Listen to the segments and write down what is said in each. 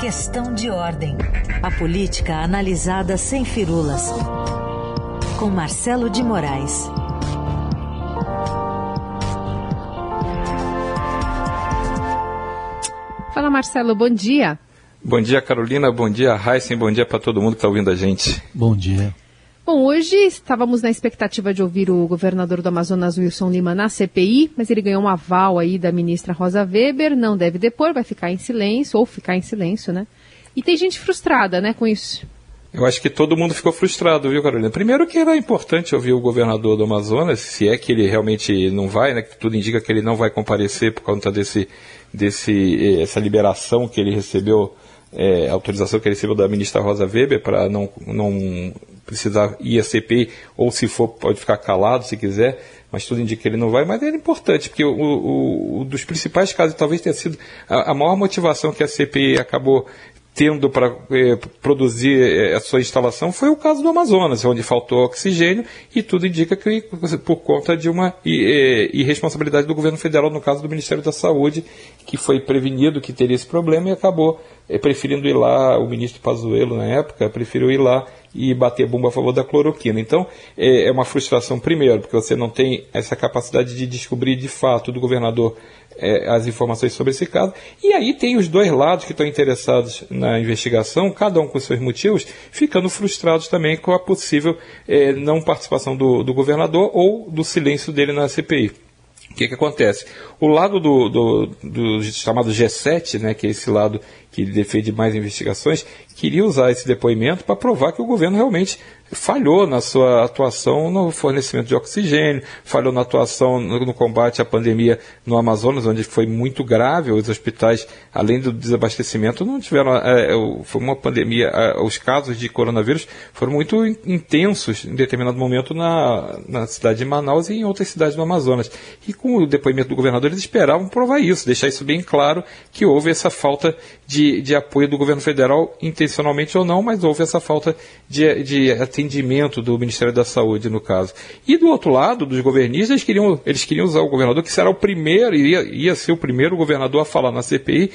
Questão de ordem. A política analisada sem firulas. Com Marcelo de Moraes. Fala Marcelo, bom dia. Bom dia, Carolina. Bom dia, Heisen. Bom dia para todo mundo que está ouvindo a gente. Bom dia. Bom, hoje estávamos na expectativa de ouvir o governador do Amazonas, Wilson Lima, na CPI, mas ele ganhou um aval aí da ministra Rosa Weber, não deve depor, vai ficar em silêncio, ou ficar em silêncio, né? E tem gente frustrada, né, com isso. Eu acho que todo mundo ficou frustrado, viu, Carolina? Primeiro que era importante ouvir o governador do Amazonas, se é que ele realmente não vai, né? Que tudo indica que ele não vai comparecer por conta desse, desse, eh, essa liberação que ele recebeu é, autorização que ele recebeu da ministra Rosa Weber para não, não precisar ir a CPI, ou se for, pode ficar calado se quiser, mas tudo indica que ele não vai, mas era importante, porque o, o, o dos principais casos talvez tenha sido a, a maior motivação que a CPI acabou tendo para eh, produzir eh, a sua instalação foi o caso do Amazonas, onde faltou oxigênio e tudo indica que por conta de uma eh, irresponsabilidade do governo federal, no caso do Ministério da Saúde, que foi prevenido que teria esse problema e acabou eh, preferindo ir lá, o ministro Pazuello na época preferiu ir lá e bater bomba a favor da cloroquina. Então, é, é uma frustração, primeiro, porque você não tem essa capacidade de descobrir de fato do governador é, as informações sobre esse caso. E aí tem os dois lados que estão interessados na investigação, cada um com seus motivos, ficando frustrados também com a possível é, não participação do, do governador ou do silêncio dele na CPI. O que, que acontece? O lado do, do, do, chamado G7, né, que é esse lado que defende mais investigações, queria usar esse depoimento para provar que o governo realmente falhou na sua atuação no fornecimento de oxigênio, falhou na atuação no, combate à pandemia no Amazonas, onde foi muito grave. Os hospitais, além do desabastecimento, não tiveram. É, é foi uma pandemia. É, os casos de coronavírus foram muito intensos em determinado momento na, na cidade de Manaus e em outras cidades do Amazonas. E com o depoimento do governador, eles esperavam provar isso, deixar isso bem claro que houve essa falta de, de apoio do governo federal, intencionalmente ou não, mas houve essa falta de, de atendimento do Ministério da Saúde, no caso. E do outro lado, dos governistas, eles queriam, eles queriam usar o governador, que será o primeiro, ia, ia ser o primeiro governador a falar na CPI,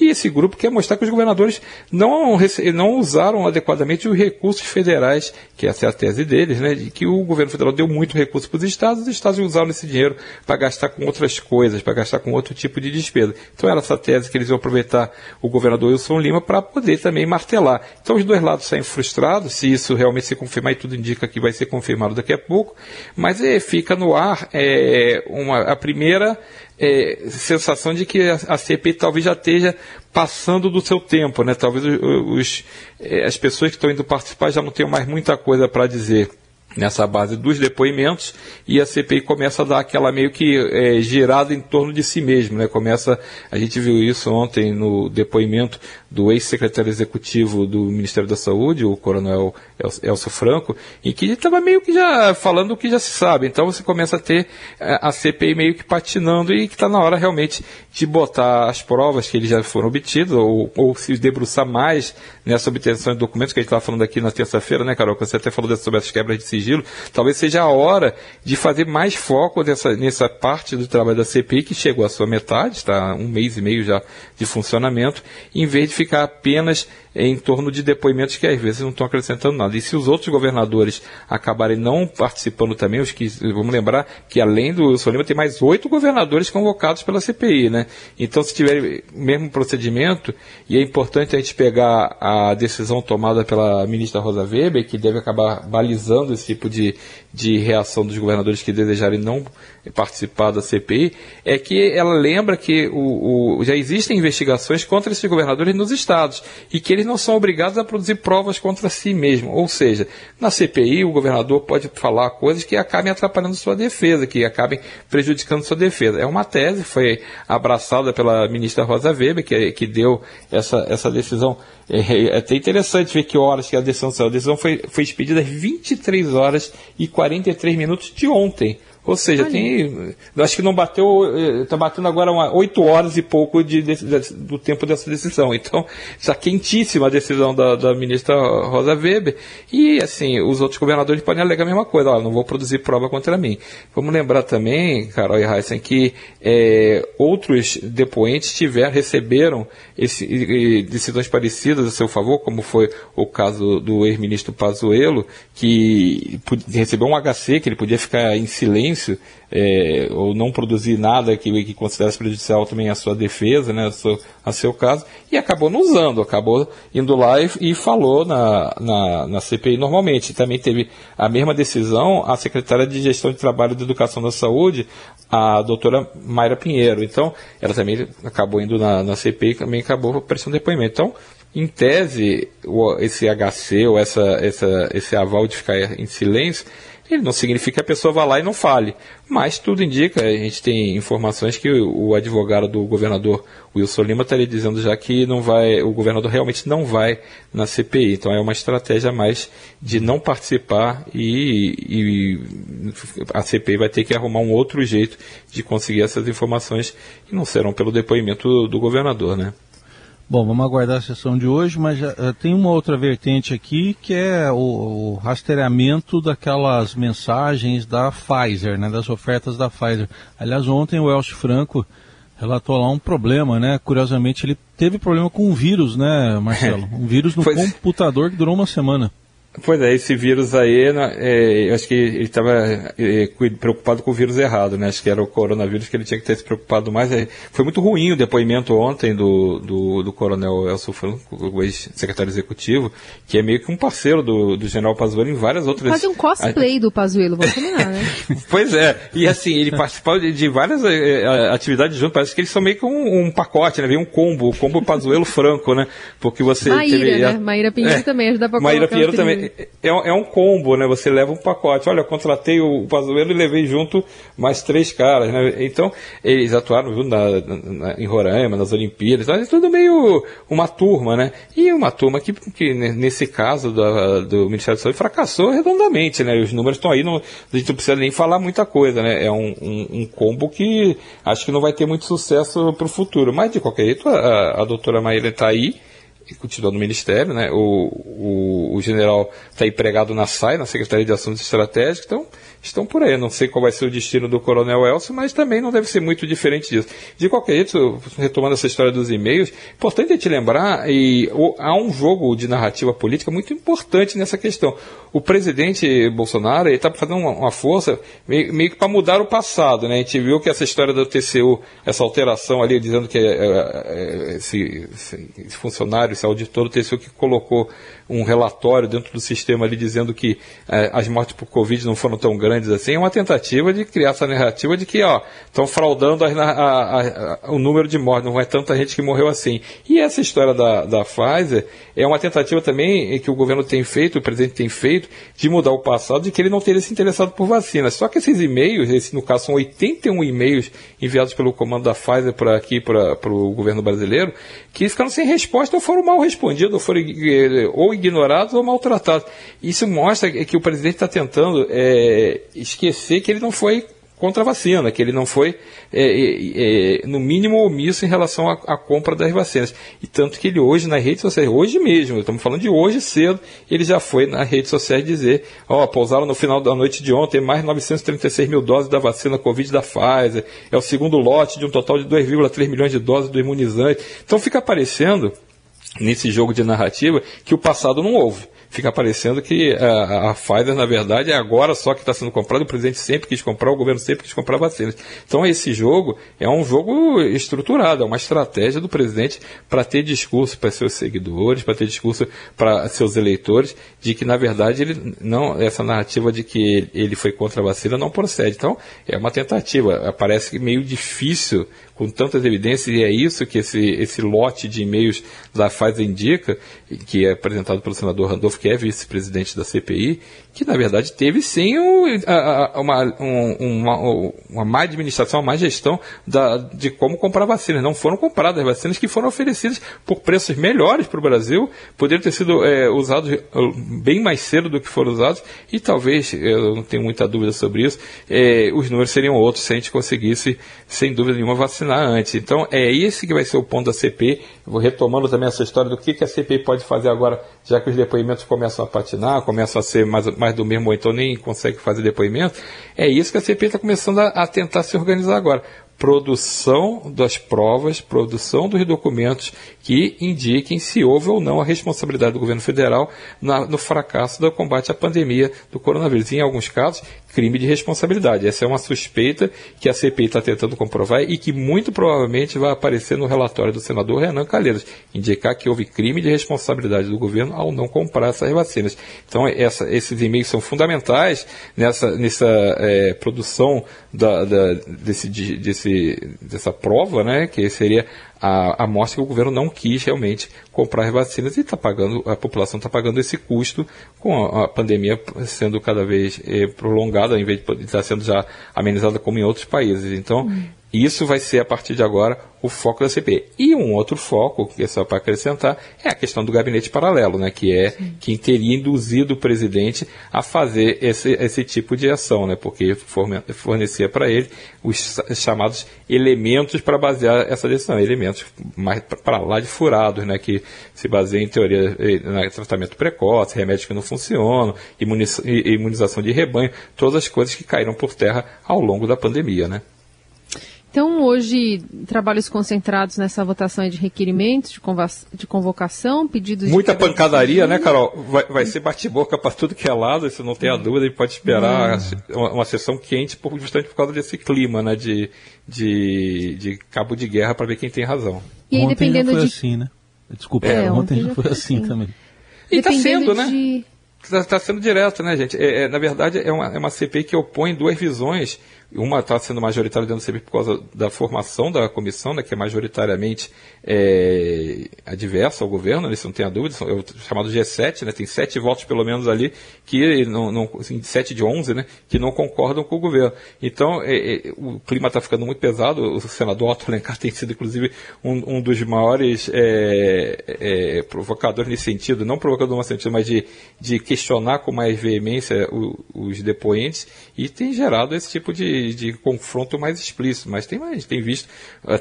e esse grupo quer mostrar que os governadores não, não usaram adequadamente os recursos federais, que essa é a tese deles, né, de que o governo federal deu muito recurso para os estados, os estados usaram esse dinheiro para gastar com outras coisas, para gastar com outro tipo de despesa. Então era essa tese que eles iam aproveitar o governador Wilson Lima para poder também martelar. Então os dois lados saem frustrados, se isso realmente se confirmar, e tudo indica que vai ser confirmado daqui a pouco, mas é, fica no ar é, uma, a primeira é, sensação de que a, a CPI talvez já esteja passando do seu tempo, né? Talvez os, é, as pessoas que estão indo participar já não tenham mais muita coisa para dizer nessa base dos depoimentos e a CPI começa a dar aquela meio que é, girada em torno de si mesmo, né? Começa, a gente viu isso ontem no depoimento do ex-secretário executivo do Ministério da Saúde, o coronel Elcio Franco, em que estava meio que já falando o que já se sabe. Então você começa a ter é, a CPI meio que patinando e que está na hora realmente de botar as provas que eles já foram obtidas ou, ou se debruçar mais nessa obtenção de documentos que a gente estava falando aqui na terça-feira, né, Carol? Você até falou sobre as quebras de sigilo. Talvez seja a hora de fazer mais foco nessa, nessa parte do trabalho da CPI, que chegou à sua metade, está um mês e meio já de funcionamento, em vez de ficar apenas em torno de depoimentos que às vezes não estão acrescentando nada. E se os outros governadores acabarem não participando também, os que vamos lembrar que além do Wilson Lima tem mais oito governadores convocados pela CPI, né? Então se tiver o mesmo procedimento, e é importante a gente pegar a decisão tomada pela ministra Rosa Weber, que deve acabar balizando esse tipo de, de reação dos governadores que desejarem não participar da CPI, é que ela lembra que o, o, já existem investigações contra esses governadores nos estados e que eles não são obrigados a produzir provas contra si mesmo. Ou seja, na CPI o governador pode falar coisas que acabem atrapalhando sua defesa, que acabem prejudicando sua defesa. É uma tese, foi abraçada pela ministra Rosa Weber, que, que deu essa, essa decisão. É, é até interessante ver que horas que a decisão saiu. A decisão foi, foi expedida às 23 horas e 43 minutos de ontem. Ou seja, Olha. tem. Acho que não bateu. Está batendo agora uma, 8 horas e pouco de, de, de, do tempo dessa decisão. Então, está quentíssima a decisão da, da, ministra Rosa Weber. E, assim, os outros governadores podem alegar a mesma coisa. Olha, não vou produzir prova contra mim. Vamos lembrar também, Carol e Heisen, que é, outros depoentes tiveram, receberam esse, decisões parecidas a seu favor, como foi o caso do ex-ministro Pazuello, que recebeu um HC, que ele podia ficar em silêncio é, ou não produzir nada que, que considerasse prejudicial também à sua defesa, né, a, seu, a seu caso, e acabou não usando, acabou indo lá e, e falou na, na, na, CPI normalmente. Também teve a mesma decisão a secretária de Gestão de Trabalho e de Educação da Saúde, a doutora Mayra Pinheiro. Então, ela também acabou indo na, na CPI e também acabou prestando depoimento. Então, em tese, esse HC ou essa, essa, esse aval de ficar em silêncio ele não significa que a pessoa vá lá e não fale. Mas tudo indica, a gente tem informações que o, advogado do governador Wilson Lima estaria dizendo já que não vai, o governador realmente não vai na CPI. Então é uma estratégia mais de não participar e, e a CPI vai ter que arrumar um outro jeito de conseguir essas informações e não serão pelo depoimento do, do governador, né? Bom, vamos aguardar a sessão de hoje, mas já, uh, tem uma outra vertente aqui que é o, o, rastreamento daquelas mensagens da Pfizer, né, das ofertas da Pfizer. Aliás, ontem o Elcio Franco relatou lá um problema, né? Curiosamente, ele teve problema com um vírus, né, Marcelo? Um vírus no computador que durou uma semana. Pois é, esse vírus aí, é, eu acho que ele estava é, preocupado com o vírus errado, né? Acho que era o coronavírus que ele tinha que ter se preocupado mais. É, foi muito ruim o depoimento ontem do, do, do coronel Elcio Franco, o ex-secretário executivo, que é meio que um parceiro do, do general Pazuello em várias outras... Quase um cosplay do Pazuello, vamos combinar, né? pois é, e assim, ele participou de, várias é, é, atividades juntos, parece que eles são meio que um, um pacote, né? Vem um combo, o combo Pazuello Franco, né? Porque você... Maíra, teve, né? Maíra Pinheiro também, ajuda pra Maíra Pinheiro também é, é um combo, né? Você leva um pacote. Olha, eu contratei o Pazuello e levei junto mais três caras, né? Então, eles atuaram junto na, na, em Roraima, nas Olimpíadas, é tudo meio uma turma, né? E uma turma que, que nesse caso do, do Ministério da Saúde, fracassou redondamente, né? Os números estão aí, não, a gente não precisa nem falar muita coisa, né? É um, um, um combo que acho que não vai ter muito sucesso para o futuro. Mas, de qualquer jeito, a, a doutora Maíra está aí, continuou no Ministério, né? O, o, o general está empregado na SAI, na Secretaria de Assuntos Estratégicos, então estão por aí. Não sei qual vai ser o destino do Coronel Elcio, mas também não deve ser muito diferente disso. De qualquer jeito, retomando essa história dos e-mails, importante é te lembrar, e há um jogo de narrativa política muito importante nessa questão. O presidente Bolsonaro está fazendo uma, uma, força meio, meio que para mudar o passado. Né? A gente viu que essa história do TCU, essa alteração ali, dizendo que é, é, é, esse, esse funcionário, esse auditor do TCU que colocou um relatório dentro do sistema ali dizendo que é, as mortes por Covid não foram tão grandes assim, é uma tentativa de criar essa narrativa de que, ó, estão fraudando a, a, a, o número de mortes, não é tanta gente que morreu assim. E essa história da, da Pfizer é uma tentativa também que o governo tem feito, o presidente tem feito, de mudar o passado, de que ele não teria se interessado por vacinas. Só que esses e-mails, esse, no caso são 81 e-mails enviados pelo comando da Pfizer por aqui para o governo brasileiro, que ficaram sem resposta ou foram mal respondidos, ou foram eh, ou ignorados ou maltratados. Isso mostra que o presidente está tentando é, esquecer que ele não foi contra a vacina, que ele não foi, é, é, é, no mínimo, omisso em relação à, compra das vacinas. E tanto que ele hoje, nas redes sociais, hoje mesmo, estamos falando de hoje cedo, ele já foi nas redes sociais dizer, ó, oh, pousaram no final da noite de ontem mais 936 mil doses da vacina Covid da Pfizer, é o segundo lote de um total de 2,3 milhões de doses do imunizante. Então fica aparecendo nesse jogo de narrativa que o passado não houve. Fica parecendo que a, a Pfizer, na verdade, é agora só que está sendo comprada, o presidente sempre quis comprar, o governo sempre quis comprar vacinas. Então esse jogo é um jogo estruturado, é uma estratégia do presidente para ter discurso para seus seguidores, para ter discurso para seus eleitores, de que na verdade ele não, essa narrativa de que ele foi contra a vacina não procede. Então é uma tentativa. Parece meio difícil com tantas evidências, e é isso que esse, esse lote de e-mails da Pfizer indica, que é apresentado pelo senador Randolph, que é vice-presidente da CPI, que na verdade teve sim um, a, uma, um, uma, uma má administração, uma má gestão da, de como comprar vacinas. Não foram compradas vacinas que foram oferecidas por preços melhores para o Brasil, poderiam ter sido é, usados é, bem mais cedo do que foram usados, e talvez, eu não tenho muita dúvida sobre isso, é, os números seriam outros se a gente conseguisse, sem dúvida nenhuma, vacinar antes. Então é esse que vai ser o ponto da CPI. vou retomando também essa história do que, que a CPI pode fazer agora, já que os depoimentos começam a patinar, começam a ser mais, mais do mesmo, ou então nem consegue fazer depoimento. É isso que a CPI está começando a, a tentar se organizar agora produção das provas, produção dos documentos que indiquem se houve ou não a responsabilidade do governo federal na, no fracasso do combate à pandemia do coronavírus. Em alguns casos, crime de responsabilidade. Essa é uma suspeita que a CPI está tentando comprovar e que muito provavelmente vai aparecer no relatório do senador Renan Calheiros, indicar que houve crime de responsabilidade do governo ao não comprar essas vacinas. Então, essa, esses e-mails são fundamentais nessa, nessa é, produção da, da, desse, desse, dessa prova, né, que seria a, a mostra que o governo não quis realmente comprar vacinas e está pagando, a população está pagando esse custo com a, a pandemia sendo cada vez eh, prolongada, em vez de estar sendo já amenizada como em outros países. Então, Isso vai ser, a partir de agora, o foco da CPI. E um outro foco, que é só para acrescentar, é a questão do gabinete paralelo, né, que é Sim. quem teria induzido o presidente a fazer esse, esse tipo de ação, né, porque fornecia para ele os chamados elementos para basear essa decisão, elementos mais para lá de furados, né, que se baseiam em teoria em tratamento precoce, remédios que não funcionam, imunização de rebanho, todas as coisas que caíram por terra ao longo da pandemia, né. Então, hoje, trabalhos concentrados nessa votação de requerimentos, de, de convocação, pedidos Muita de... pancadaria, né, Carol? Vai, vai ser bate-boca para tudo que é lado, isso não tem a dúvida, e pode esperar hum. uma, uma, sessão quente por, justamente por causa desse clima, né, de, de, de cabo de guerra para ver quem tem razão. E aí, ontem dependendo já foi de... assim, né? Desculpa, é, ontem, ontem já foi assim, assim também. E está sendo, né? de... né? Está tá sendo direto, né, gente? É, é, na verdade, é uma, é uma CPI que opõe duas visões uma está sendo majoritária dentro do CPI por causa da formação da comissão, né, que é majoritariamente é, adversa ao governo, isso não tem a dúvida, é o chamado G7, né, tem sete votos pelo menos ali, que não, não assim, sete de onze, né, que não concordam com o governo. Então, é, é, o clima está ficando muito pesado, o senador Otto Alencar tem sido, inclusive, um, um dos maiores é, é, provocadores nesse sentido, não provocador no sentido, mas de, de questionar com mais veemência os depoentes, e tem gerado esse tipo de de, confronto mais explícito, mas tem mais, tem visto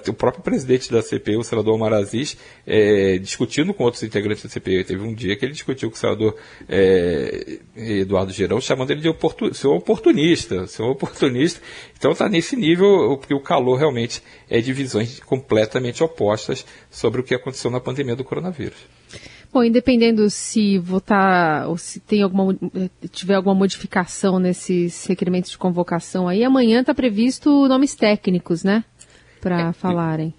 o próprio presidente da CPI, o senador Omar Aziz, é, discutindo com outros integrantes da CPI. Teve um dia que ele discutiu com o senador é, Eduardo Gerão, chamando ele de oportun, oportunista, seu oportunista. Então está nesse nível, porque o calor realmente é de visões completamente opostas sobre o que aconteceu na pandemia do coronavírus. Bom, independendo se votar ou se tem alguma, tiver alguma modificação nesses requerimentos de convocação aí, amanhã está previsto nomes técnicos, né? Para é, falarem.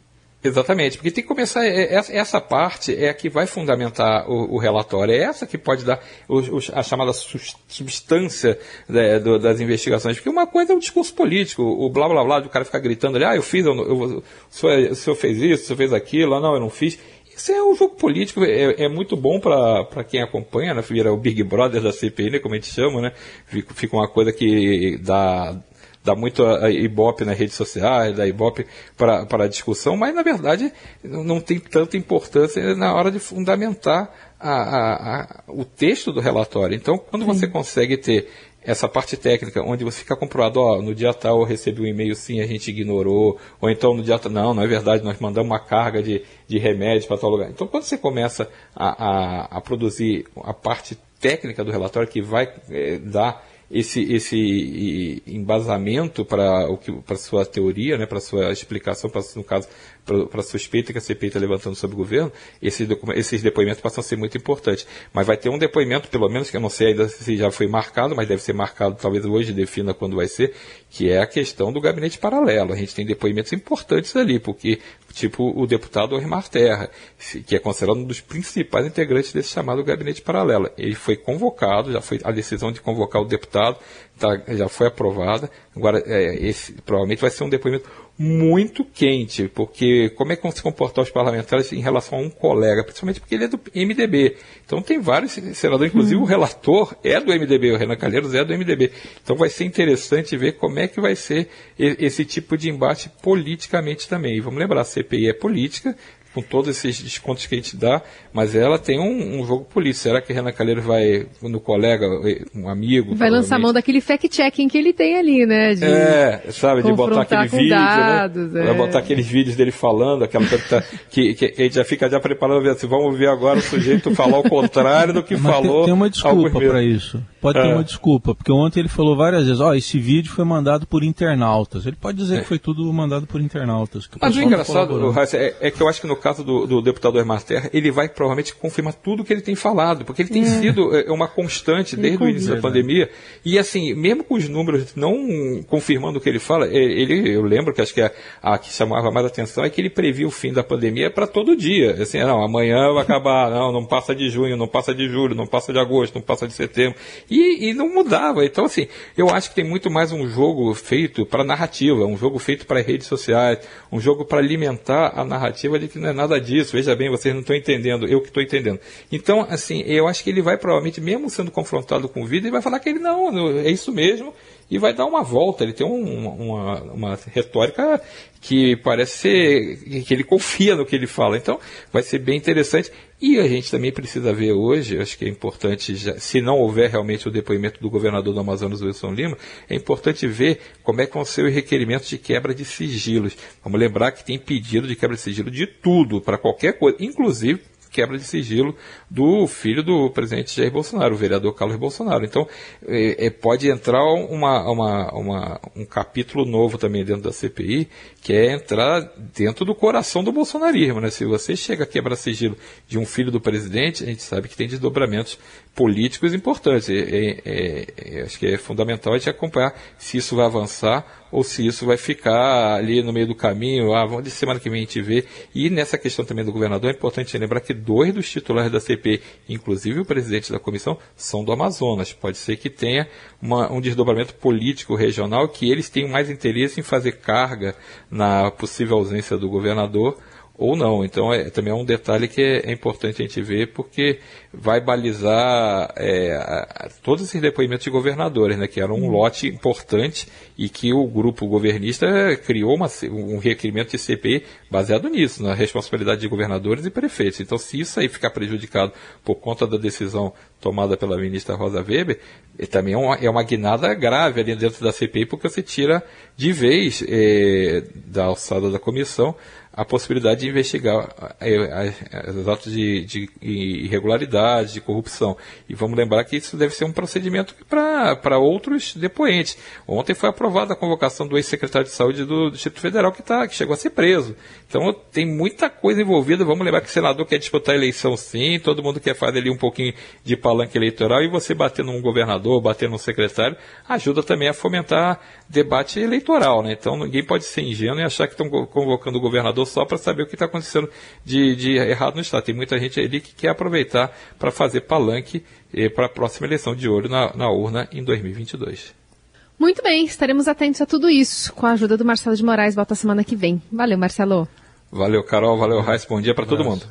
Exatamente, porque tem que começar. É, é, essa parte é a que vai fundamentar o, o relatório, é essa que pode dar os, os, a chamada substância né, do, das investigações. Porque uma coisa é o discurso político, o blá blá blá, do cara ficar gritando ali, ah, eu fiz, eu, eu, o, senhor, o senhor fez isso, o senhor fez aquilo, não, eu não fiz. Isso é um jogo político, é, é muito bom para quem acompanha, né? Vira o Big Brother da CPI, né? como a gente chama, né? Fica, fica uma coisa que dá, dá muito a ibope nas redes sociais, dá ibope para a discussão, mas na verdade não tem tanta importância na hora de fundamentar a, a, a, o texto do relatório. Então, quando Sim. você consegue ter essa parte técnica, onde você fica comprovado, ó, no dia tal eu recebi um e-mail sim, a gente ignorou, ou então no dia tal, não, não é verdade, nós mandamos uma carga de, de remédio para tal lugar. Então, quando você começa a, a, a, produzir a parte técnica do relatório que vai é, dar esse, esse embasamento para o que para sua teoria, né, para sua explicação, para no caso para a suspeita que a CPI está levantando sobre o governo, esses, esses depoimentos passam a ser muito importantes. Mas vai ter um depoimento, pelo menos, que eu não sei ainda se já foi marcado, mas deve ser marcado, talvez hoje defina quando vai ser, que é a questão do gabinete paralelo. A gente tem depoimentos importantes ali, porque, tipo o deputado Ormar Terra, que é considerado um dos principais integrantes desse chamado gabinete paralelo. Ele foi convocado, já foi a decisão de convocar o deputado, tá, já foi aprovada. Agora, é, esse provavelmente vai ser um depoimento muito quente, porque como é que vão se comportar os parlamentares em relação a um colega, principalmente porque ele é do MDB. Então tem vários senadores, inclusive hum. o relator é do MDB, o Renan Calheiros é do MDB. Então vai ser interessante ver como é que vai ser esse tipo de embate politicamente também. E vamos lembrar, a CPI é política, com todos esses descontos que a gente dá, mas ela tem um, um jogo político. Será que Renan Calheiros vai, no colega, um amigo... Vai lançar mão daquele fact-checking que ele tem ali, né? De é, sabe, de botar aquele vídeo, né? dados, né? É. Vai botar aqueles vídeos dele falando, aquela coisa que, tá, que, que, a gente já fica já preparando, assim, vamos ver agora o sujeito falar o contrário do que mas falou. Tem uma desculpa para isso. Pode é. ter uma desculpa, porque ontem ele falou várias vezes, ó, oh, esse vídeo foi mandado por internautas. Ele pode dizer é. que foi tudo mandado por internautas. Mas o engraçado, o é, é que eu acho que no caso do, do deputado Ermar Terra, ele vai provavelmente confirmar tudo que ele tem falado, porque ele tem é. sido é, uma constante desde o início da pandemia. E assim, mesmo com os números não confirmando o que ele fala, é, ele, eu lembro que acho que a, a que chamava mais atenção é que ele previa o fim da pandemia para todo dia. Assim, não, amanhã vai acabar, não, não passa de junho, não passa de julho, não passa de agosto, não passa de setembro. E, e não mudava. Então, assim, eu acho que tem muito mais um jogo feito para narrativa, um jogo feito para redes sociais, um jogo para alimentar a narrativa de que não é nada disso isso, veja bem, vocês não estão entendendo, eu que estou entendendo. Então, assim, eu acho que ele vai provavelmente, mesmo sendo confrontado com vida, ele vai falar que ele não, é isso mesmo, e vai dar uma volta. Ele tem um, uma, uma retórica que parece ser que ele confia no que ele fala. Então, vai ser bem interessante. E a gente também precisa ver hoje, acho que é importante, já, se não houver realmente o depoimento do governador do Amazonas, Wilson Lima, é importante ver como é que vão ser os requerimentos de quebra de sigilos. Vamos lembrar que tem pedido de quebra de sigilo de tudo, para qualquer coisa, inclusive quebra de sigilo do filho do presidente Jair Bolsonaro, o vereador Carlos Bolsonaro. Então, é, é, pode entrar uma, uma, uma, um capítulo novo também dentro da CPI, que é entrar dentro do coração do bolsonarismo. Né? Se você chega a quebrar sigilo de um filho do presidente, a gente sabe que tem desdobramentos políticos importantes. É, é, é, acho que é fundamental a gente acompanhar se isso vai avançar ou se isso vai ficar ali no meio do caminho, ah, vamos de semana que vem a gente vê. E nessa questão também do governador, é importante lembrar que dois dos titulares da CP, inclusive o presidente da comissão, são do Amazonas. Pode ser que tenha uma, um desdobramento político regional, que eles tenham mais interesse em fazer carga na possível ausência do governador ou não. Então, é, também é um detalhe que é, é, importante a gente ver, porque vai balizar é, a, todos esses depoimentos de governadores, né, que era um uhum. lote importante e que o grupo governista criou uma, um requerimento de CPI baseado nisso, na responsabilidade de governadores e prefeitos. Então, se isso aí ficar prejudicado por conta da decisão tomada pela ministra Rosa Weber, é, também é uma, é uma guinada grave ali dentro da CPI, porque você tira de vez é, da alçada da comissão a possibilidade de investigar os atos de, de irregularidade, de corrupção. E vamos lembrar que isso deve ser um procedimento para outros depoentes. Ontem foi aprovada a convocação do ex-secretário de Saúde do Distrito Federal, que, tá, que chegou a ser preso. Então tem muita coisa envolvida. Vamos lembrar que o senador quer disputar a eleição sim, todo mundo quer fazer ali um pouquinho de palanque eleitoral, e você bater num governador, bater num secretário, ajuda também a fomentar debate eleitoral. Né? Então ninguém pode ser ingênuo e achar que estão convocando o governador só para saber o que está acontecendo de, de, errado no Estado. Tem muita gente ali que quer aproveitar para fazer palanque eh, para a próxima eleição de olho na, na urna em 2022. Muito bem, estaremos atentos a tudo isso com a ajuda do Marcelo de Moraes. Volta semana que vem. Valeu, Marcelo. Valeu, Carol. Valeu, Raiz. Bom dia para todo mundo.